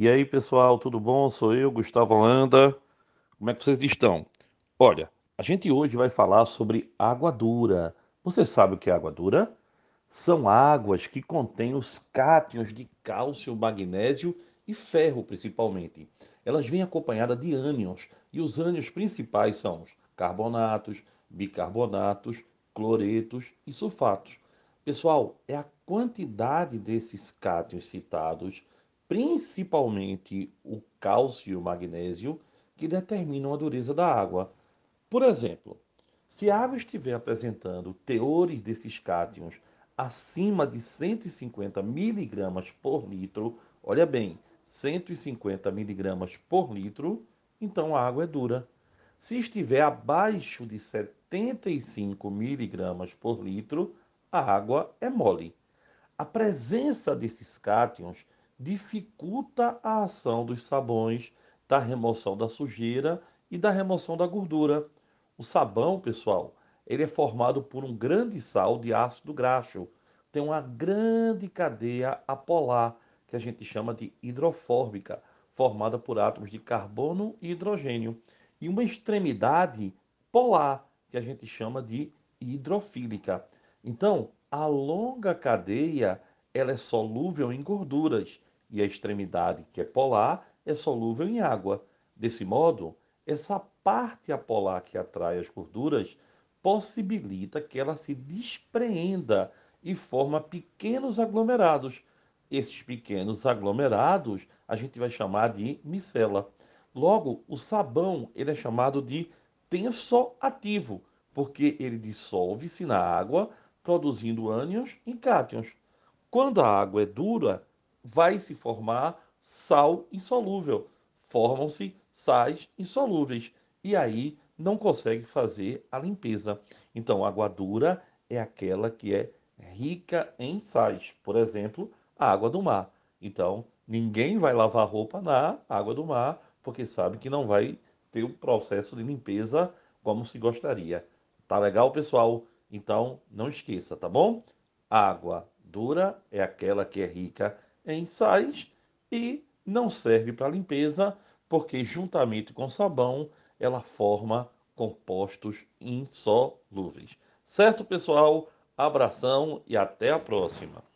E aí, pessoal, tudo bom? Sou eu, Gustavo Holanda. Como é que vocês estão? Olha, a gente hoje vai falar sobre água dura. Você sabe o que é água dura? São águas que contêm os cátions de cálcio, magnésio e ferro, principalmente. Elas vêm acompanhadas de ânions, e os ânions principais são os carbonatos, bicarbonatos, cloretos e sulfatos. Pessoal, é a quantidade desses cátions citados, principalmente o cálcio e o magnésio, que determinam a dureza da água. Por exemplo, se a água estiver apresentando teores desses cátions acima de 150 miligramas por litro, olha bem, 150 miligramas por litro, então a água é dura. Se estiver abaixo de 75 miligramas por litro, a água é mole. A presença desses cátions dificulta a ação dos sabões, da remoção da sujeira e da remoção da gordura. O sabão, pessoal, ele é formado por um grande sal de ácido graxo. Tem uma grande cadeia apolar, que a gente chama de hidrofórbica, formada por átomos de carbono e hidrogênio e uma extremidade polar, que a gente chama de hidrofílica. Então, a longa cadeia ela é solúvel em gorduras e a extremidade, que é polar, é solúvel em água. Desse modo, essa parte apolar que atrai as gorduras possibilita que ela se despreenda e forma pequenos aglomerados. Esses pequenos aglomerados a gente vai chamar de micela. Logo, o sabão ele é chamado de tensoativo, porque ele dissolve-se na água, produzindo ânions e cátions. Quando a água é dura, vai se formar sal insolúvel, formam-se sais insolúveis e aí não consegue fazer a limpeza. Então, água dura é aquela que é rica em sais, por exemplo, a água do mar. Então, ninguém vai lavar roupa na água do mar porque sabe que não vai ter o processo de limpeza como se gostaria. Tá legal, pessoal? Então, não esqueça, tá bom? Água dura é aquela que é rica em sais e não serve para limpeza, porque juntamente com sabão ela forma compostos insolúveis. Certo, pessoal? Abração e até a próxima.